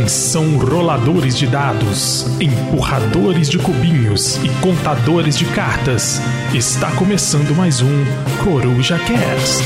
Atenção roladores de dados, empurradores de cubinhos e contadores de cartas. Está começando mais um Coruja Cast.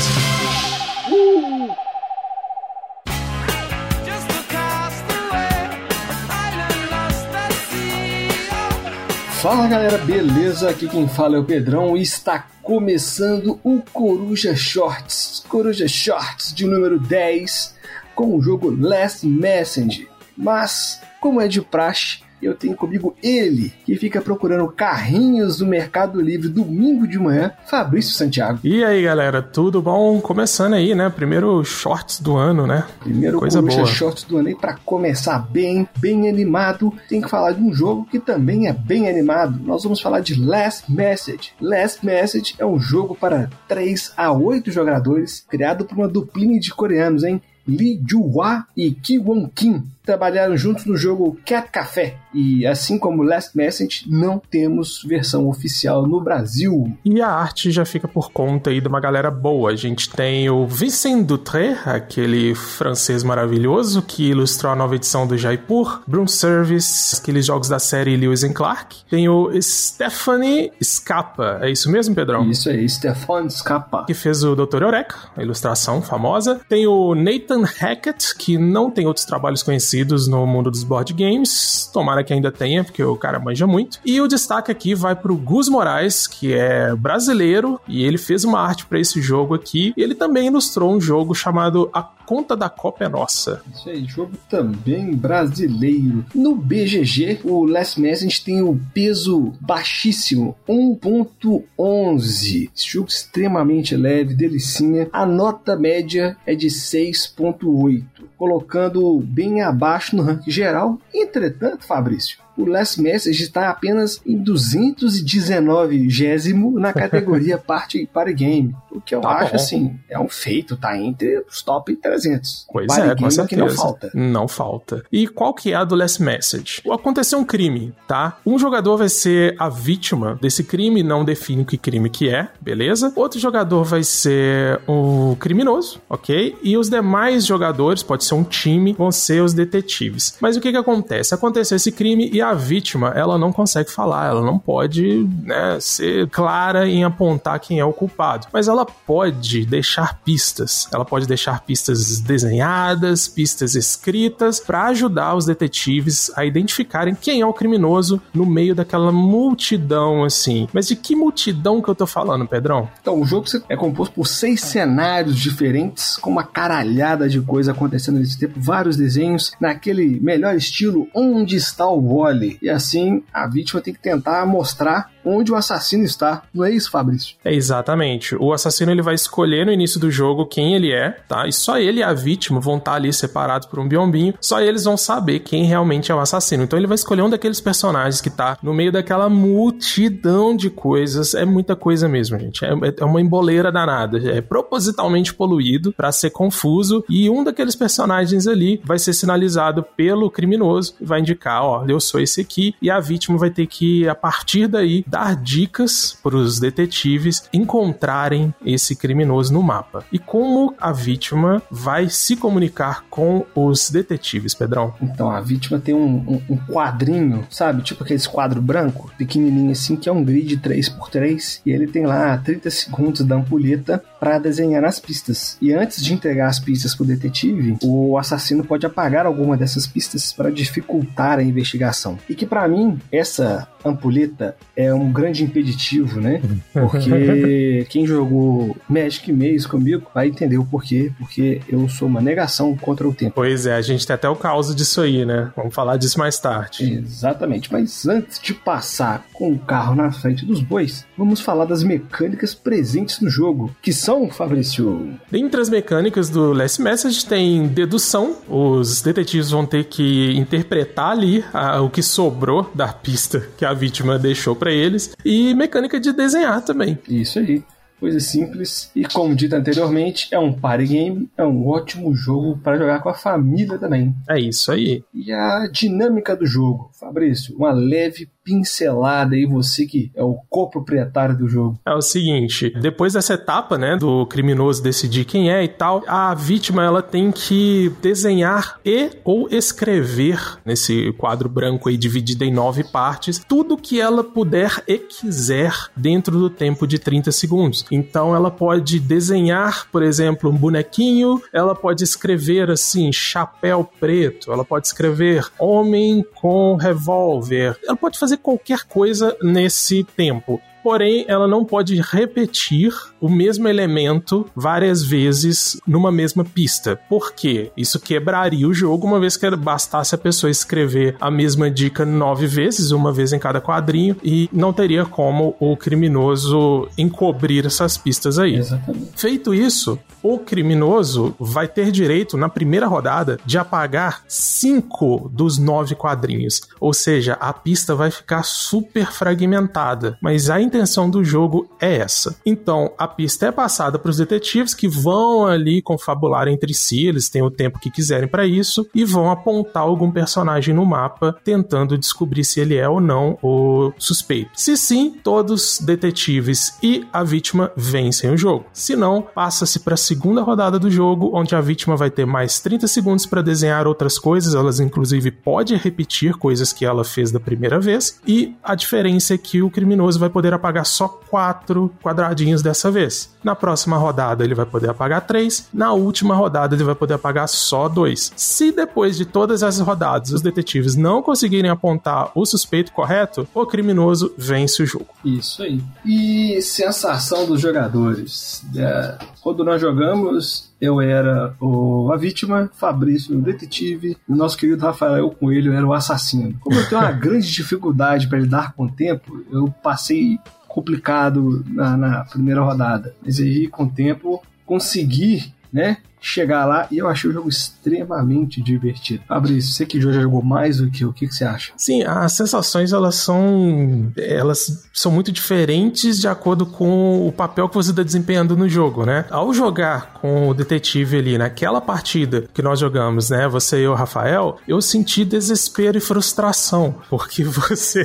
Fala galera, beleza? Aqui quem fala é o Pedrão e está começando o Coruja Shorts, Coruja Shorts de número 10, com o jogo Last Messenger. Mas, como é de praxe, eu tenho comigo ele, que fica procurando carrinhos do Mercado Livre domingo de manhã, Fabrício Santiago. E aí, galera, tudo bom? Começando aí, né? Primeiro shorts do ano, né? Primeiro Coisa boa. Shorts do ano aí para começar bem, bem animado. Tem que falar de um jogo que também é bem animado. Nós vamos falar de Last Message. Last Message é um jogo para 3 a 8 jogadores, criado por uma duplinha de coreanos, hein? Lee Ju-hwa e Ki Won-kim trabalharam juntos no jogo Cat Café. E assim como Last Message, não temos versão oficial no Brasil. E a arte já fica por conta aí de uma galera boa. A gente tem o Vincent Dutré, aquele francês maravilhoso que ilustrou a nova edição do Jaipur, Broom Service, aqueles jogos da série Lewis and Clark. Tem o Stephanie Scapa, é isso mesmo, Pedrão? Isso aí, Stefan Scapa. que fez o Dr. Eureka, a ilustração famosa. Tem o Nathan Hackett, que não tem outros trabalhos conhecidos no mundo dos board games. Tomara que ainda tenha, porque o cara manja muito. E o destaque aqui vai pro Gus Moraes, que é brasileiro, e ele fez uma arte para esse jogo aqui. E ele também ilustrou um jogo chamado A Conta da Copa é Nossa. Isso aí, jogo também brasileiro. No BGG, o Last Message tem o peso baixíssimo, 1.11. Esse jogo extremamente leve, delicinha. A nota média é de 6.8, colocando bem abaixo no ranking geral. Entretanto, Fabrício, o Last Message está apenas em 219 gésimo na categoria Party, Party Game. O que eu Tá acho, bom. assim, é um feito, tá entre os top 300. Pois Party é, com certeza. que não falta. Não falta. E qual que é a do Last Message? Aconteceu um crime, tá? Um jogador vai ser a vítima desse crime, não define o que crime que é, beleza? Outro jogador vai ser o criminoso, ok? E os demais jogadores, pode ser um time, vão ser os detetives. Mas o que que acontece? Aconteceu esse crime e a vítima, ela não consegue falar, ela não pode, né, ser clara em apontar quem é o culpado. Mas ela pode deixar pistas. Ela pode deixar pistas desenhadas, pistas escritas, para ajudar os detetives a identificarem quem é o criminoso no meio daquela multidão, assim. Mas de que multidão que eu tô falando, Pedrão? Então, o jogo é composto por seis cenários diferentes, com uma caralhada de coisa acontecendo nesse tempo, vários desenhos, naquele melhor estilo, onde está o Wally? E assim, a vítima tem que tentar mostrar onde o assassino está. Não é isso, Fabrício? É exatamente. O assassino ele vai escolher no início do jogo quem ele é, tá? E só ele e a vítima vão estar ali separados por um biombinho. Só eles vão saber quem realmente é o assassino. Então ele vai escolher um daqueles personagens que tá no meio daquela multidão de coisas. É muita coisa mesmo, gente. É, é uma emboleira danada. É propositalmente poluído para ser confuso. E um daqueles personagens ali vai ser sinalizado pelo criminoso e vai indicar, ó, eu sou esse aqui. E a vítima vai ter que, a partir daí, dar dicas para os detetives encontrarem esse criminoso no mapa. E como a vítima vai se comunicar com os detetives, Pedrão? Então, a vítima tem um, um- um quadrinho, sabe? Tipo aqueles quadro branco, pequenininho assim, que é um grid 3x3. E ele tem lá 30 segundos da ampulheta para desenhar as pistas. E antes de entregar as pistas pro detetive, o assassino pode apagar alguma dessas pistas para dificultar a investigação. E que para mim, essa ampulheta é um grande impeditivo, né? Porque quem jogou Magic Maze comigo vai entender o porquê, porque eu sou uma negação contra o tempo. Pois é, a gente tem até o caos disso aí, né? Vamos falar disso mais tarde. Exatamente, mas antes de passar com o carro na frente dos bois, vamos falar das mecânicas presentes no jogo, que são, Fabrício, Dentre as mecânicas do Last Message tem dedução. Os detetives vão ter que interpretar ali ah, o que sobrou da pista que a vítima deixou pra eles. E mecânica de desenhar também. isso aí. Coisa simples e, como dito anteriormente, é um party game, é um ótimo jogo para jogar com a família também. É isso aí. E a dinâmica do jogo, Fabrício, uma leve pincelada aí, você que é o coproprietário do jogo. É o seguinte, depois dessa etapa, né, do criminoso decidir quem é e tal, a vítima ela tem que desenhar e ou escrever nesse quadro branco aí dividido em nove partes, tudo que ela puder e quiser dentro do tempo de 30 segundos. Então ela pode desenhar, por exemplo, um bonequinho, ela pode escrever assim, chapéu preto, ela pode escrever homem com revólver, ela pode fazer qualquer coisa nesse tempo. Porém ela não pode repetir o mesmo elemento várias vezes numa mesma pista. Por quê? Isso quebraria o jogo, uma vez que bastasse a pessoa escrever a mesma dica nove vezes, uma vez em cada quadrinho, e não teria como o criminoso encobrir essas pistas aí. Exatamente. Feito isso, o criminoso vai ter direito, na primeira rodada, de apagar cinco dos nove quadrinhos. Ou seja, a pista vai ficar super fragmentada. Mas a intenção do jogo é essa. Então, a pista é passada para os detetives que vão ali confabular entre si, eles têm o tempo que quiserem para isso e vão apontar algum personagem no mapa tentando descobrir se ele é ou não o suspeito. Se sim, todos detetives e a vítima vencem o jogo. Se não, passa-se para a segunda rodada do jogo, onde a vítima vai ter mais 30 segundos para desenhar outras coisas, elas inclusive pode repetir coisas que ela fez da primeira vez, e a diferença é que o criminoso vai poder apagar só quatro quadradinhos dessa vez. Na próxima rodada ele vai poder apagar três, na última rodada ele vai poder apagar só dois. Se depois de todas as rodadas os detetives não conseguirem apontar o suspeito correto, o criminoso vence o jogo. Isso aí. E sensação dos jogadores. É, quando nós jogamos, eu era o, a vítima, Fabrício o detetive, e o nosso querido Rafael Coelho era o assassino. Como eu tenho uma grande dificuldade para lidar com o tempo, eu passei complicado na, na primeira rodada. Mas aí, com o tempo, consegui, né? Chegar lá e eu achei o jogo extremamente divertido. Fabrício, você que já jogou mais do que eu, o que, que você acha? Sim, as sensações elas são elas são muito diferentes de acordo com o papel que você está desempenhando no jogo, né? Ao jogar com o detetive ali naquela partida que nós jogamos, né? Você e o Rafael, eu senti desespero e frustração porque você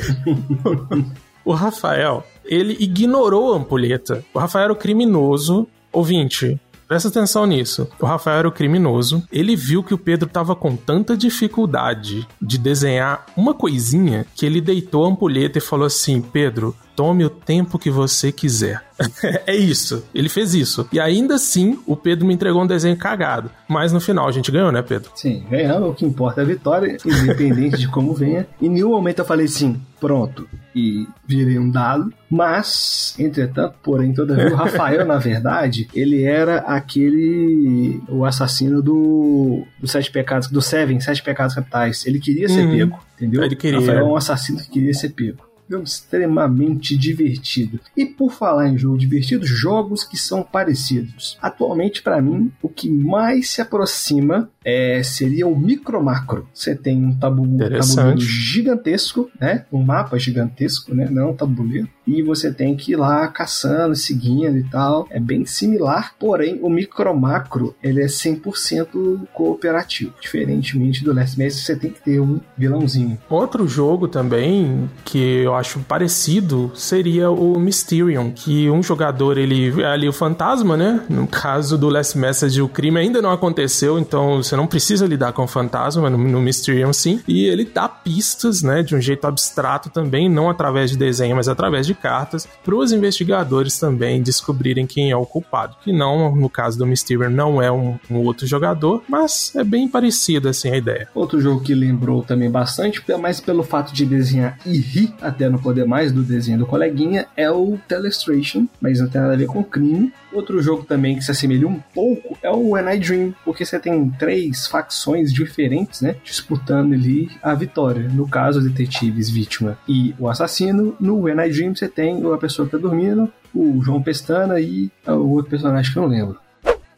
o Rafael ele ignorou a ampulheta. O Rafael era o criminoso. Ouvinte, Presta atenção nisso. O Rafael era o criminoso. Ele viu que o Pedro estava com tanta dificuldade de desenhar uma coisinha que ele deitou a ampulheta e falou assim: Pedro, tome o tempo que você quiser. é isso. Ele fez isso. E ainda assim, o Pedro me entregou um desenho cagado. Mas no final a gente ganhou, né, Pedro? Sim, ganhamos. O que importa é a vitória, independente de como venha. Em nenhum momento eu falei assim, pronto, e virei um dado. Mas, entretanto, porém, todavia, o Rafael, na verdade, ele era aquele. o assassino do. Sete Pecados. do Seven, Sete Pecados Capitais. Ele queria ser uhum. pego, entendeu? Ele queria. Rafael é um assassino que queria ser pego jogo extremamente divertido. E por falar em jogo divertido, jogos que são parecidos. Atualmente, para mim, o que mais se aproxima é, seria o micro macro. Você tem um tabuleiro gigantesco, né? Um mapa gigantesco, né? Não um tabuleiro. E você tem que ir lá caçando, seguindo e tal. É bem similar, porém o micro macro ele é 100% cooperativo. Diferentemente do Last Mess, você tem que ter um vilãozinho. Outro jogo também que eu acho parecido seria o Mysterium, que um jogador ele é ali o fantasma, né? No caso do Last Message, o crime ainda não aconteceu, então você não precisa lidar com o fantasma no, no Mysterium sim. E ele dá pistas, né, de um jeito abstrato também, não através de desenho, mas através de cartas, para os investigadores também descobrirem quem é o culpado. Que não, no caso do Mysterium, não é um, um outro jogador, mas é bem parecido assim a ideia. Outro jogo que lembrou também bastante, mais pelo fato de desenhar e rir até não poder mais do desenho do coleguinha, é o Telestration, mas não tem nada a ver com crime. Outro jogo também que se assemelha um pouco é o When I Dream, porque você tem três facções diferentes, né, disputando ali a vitória. No caso, detetives, vítima e o assassino. No When I Dream você tem a pessoa que tá dormindo, o João Pestana e o outro personagem que eu não lembro.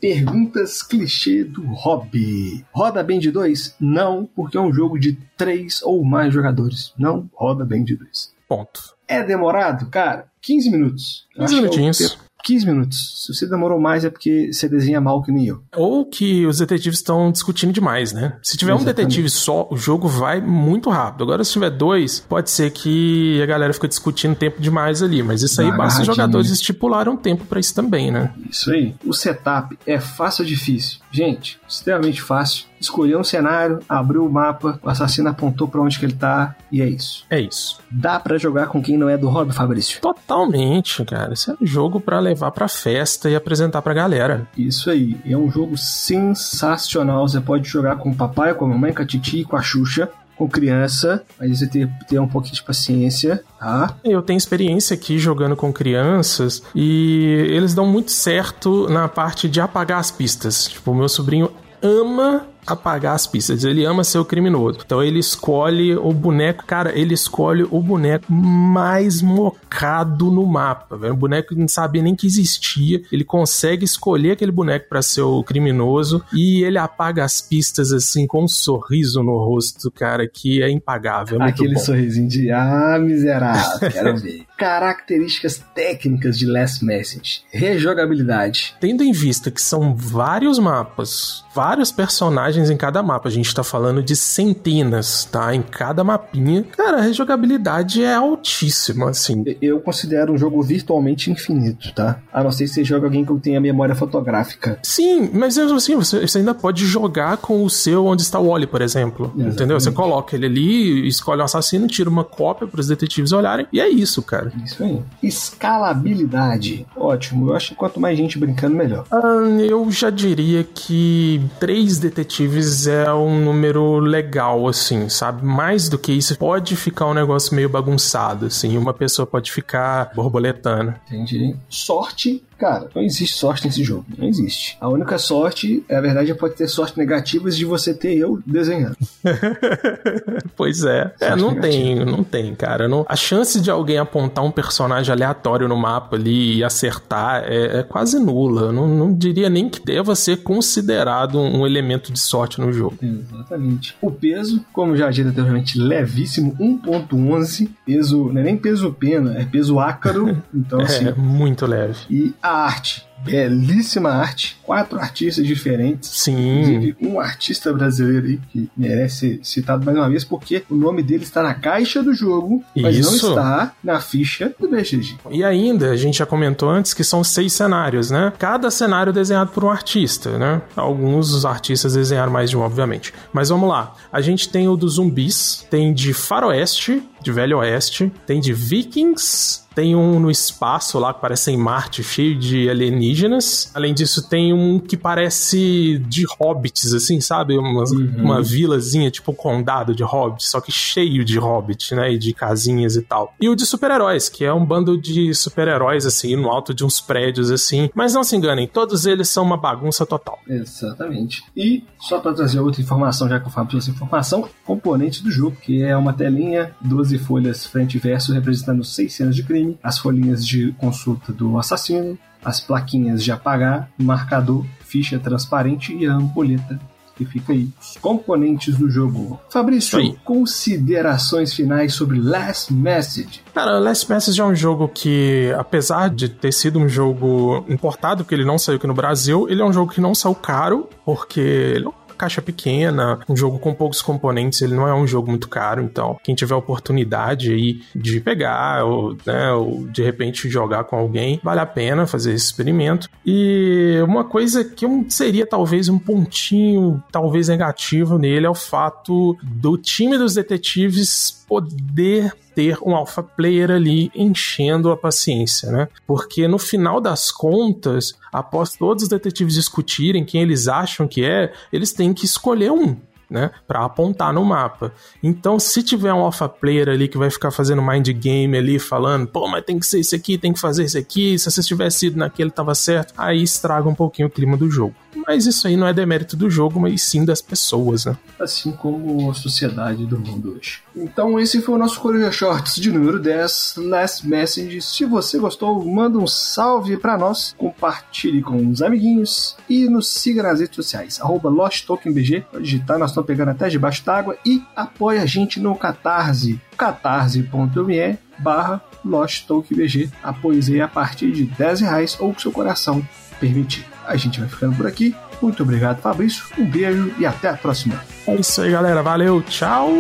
Perguntas clichê do hobby. Roda bem de dois? Não, porque é um jogo de três ou mais jogadores. Não roda bem de dois. Ponto. É demorado? Cara, 15 minutos. 15 minutinhos 15 minutos. Se você demorou mais é porque você desenha mal que nem eu. Ou que os detetives estão discutindo demais, né? Se tiver Exatamente. um detetive só, o jogo vai muito rápido. Agora, se tiver dois, pode ser que a galera fique discutindo tempo demais ali. Mas isso aí basta os jogadores estipularam tempo para isso também, né? Isso aí. O setup é fácil ou difícil? Gente, extremamente fácil escolheu um cenário, abriu o mapa, o assassino apontou para onde que ele tá e é isso. É isso. Dá para jogar com quem não é do hobby, Fabrício? Totalmente, cara. Isso é um jogo para levar pra festa e apresentar pra galera. Isso aí. É um jogo sensacional. Você pode jogar com o papai, com a mamãe, com a titi, com a Xuxa com criança, mas você tem que ter um pouquinho de paciência, tá? Eu tenho experiência aqui jogando com crianças e eles dão muito certo na parte de apagar as pistas. Tipo, o meu sobrinho ama apagar as pistas. Ele ama ser o criminoso. Então ele escolhe o boneco, cara, ele escolhe o boneco mais mocado no mapa, velho. Um boneco que não sabia nem que existia. Ele consegue escolher aquele boneco para ser o criminoso e ele apaga as pistas assim com um sorriso no rosto, cara, que é impagável. É Aquele bom. sorrisinho de ah, miserável, quero ver. Características técnicas de Last Message. Rejogabilidade. Tendo em vista que são vários mapas, vários personagens personagens em cada mapa. A gente tá falando de centenas, tá? Em cada mapinha. Cara, a rejogabilidade é altíssima, assim. Eu considero um jogo virtualmente infinito, tá? A não ser se você joga alguém que tenha memória fotográfica. Sim, mas assim, você, você ainda pode jogar com o seu onde está o Wally, por exemplo. Exatamente. Entendeu? Você coloca ele ali, escolhe o um assassino, tira uma cópia para os detetives olharem, e é isso, cara. Isso aí. Escalabilidade. Ótimo. Eu acho que quanto mais gente brincando, melhor. Ah, eu já diria que três detetives detetives é um número legal, assim, sabe? Mais do que isso, pode ficar um negócio meio bagunçado, assim. Uma pessoa pode ficar borboletando. Entendi. Sorte Cara, não existe sorte nesse jogo. Não existe. A única sorte, é a verdade, pode ter sorte negativas de você ter eu desenhando. pois é. É, não negativa. tem, não tem, cara. Não... A chance de alguém apontar um personagem aleatório no mapa ali e acertar é, é quase nula. Não, não diria nem que deva ser considerado um elemento de sorte no jogo. Exatamente. O peso, como já disse anteriormente, levíssimo, 1.11. Peso, não é nem peso pena, é peso ácaro. Então, é, assim. É muito leve. E a arte belíssima arte, quatro artistas diferentes. Sim. Inclusive, um artista brasileiro aí que merece ser citado mais uma vez, porque o nome dele está na caixa do jogo, mas Isso. não está na ficha do BGG. E ainda, a gente já comentou antes que são seis cenários, né? Cada cenário desenhado por um artista, né? Alguns dos artistas desenharam mais de um, obviamente. Mas vamos lá. A gente tem o dos zumbis, tem de faroeste, de velho oeste, tem de vikings, tem um no espaço lá que parece em Marte, cheio de alienígenas. Além disso, tem um que parece de hobbits, assim, sabe? Uma, uhum. uma vilazinha, tipo um condado de hobbits, só que cheio de hobbits, né? E de casinhas e tal. E o de super-heróis, que é um bando de super-heróis, assim, no alto de uns prédios, assim. Mas não se enganem, todos eles são uma bagunça total. Exatamente. E, só para trazer outra informação, já que eu falo essa informação, componentes do jogo, que é uma telinha, 12 folhas frente e verso representando seis cenas de crime as folhinhas de consulta do assassino, as plaquinhas de apagar, marcador, ficha transparente e a ampulheta que fica aí. Os componentes do jogo. Fabrício, considerações finais sobre Last Message. Cara, Last Message é um jogo que, apesar de ter sido um jogo importado, porque ele não saiu aqui no Brasil, ele é um jogo que não saiu caro, porque ele é caixa pequena, um jogo com poucos componentes, ele não é um jogo muito caro, então quem tiver oportunidade aí de pegar ou, né, ou de repente jogar com alguém, vale a pena fazer esse experimento. E uma coisa que seria talvez um pontinho talvez negativo nele é o fato do time dos detetives poder ter um alpha player ali enchendo a paciência, né? Porque no final das contas, após todos os detetives discutirem quem eles acham que é, eles têm que escolher um. Né, para apontar no mapa. Então, se tiver um alpha player ali que vai ficar fazendo mind game ali, falando, pô, mas tem que ser esse aqui, tem que fazer esse aqui, se você tivesse ido naquele tava certo, aí estraga um pouquinho o clima do jogo. Mas isso aí não é demérito do jogo, mas sim das pessoas, né? Assim como a sociedade do mundo hoje. Então esse foi o nosso Coruja Shorts de número 10, Last Message. Se você gostou, manda um salve para nós, compartilhe com os amiguinhos e nos siga nas redes sociais, arroba LostTokenBG, digitar, nós estamos pegando até debaixo d'água e apoie a gente no Catarse, catarse.me barra LostTokenBG. Apoie a partir de 10 reais ou que seu coração permitir. A gente vai ficando por aqui. Muito obrigado, Fabrício. Um beijo e até a próxima. É isso aí, galera. Valeu. Tchau.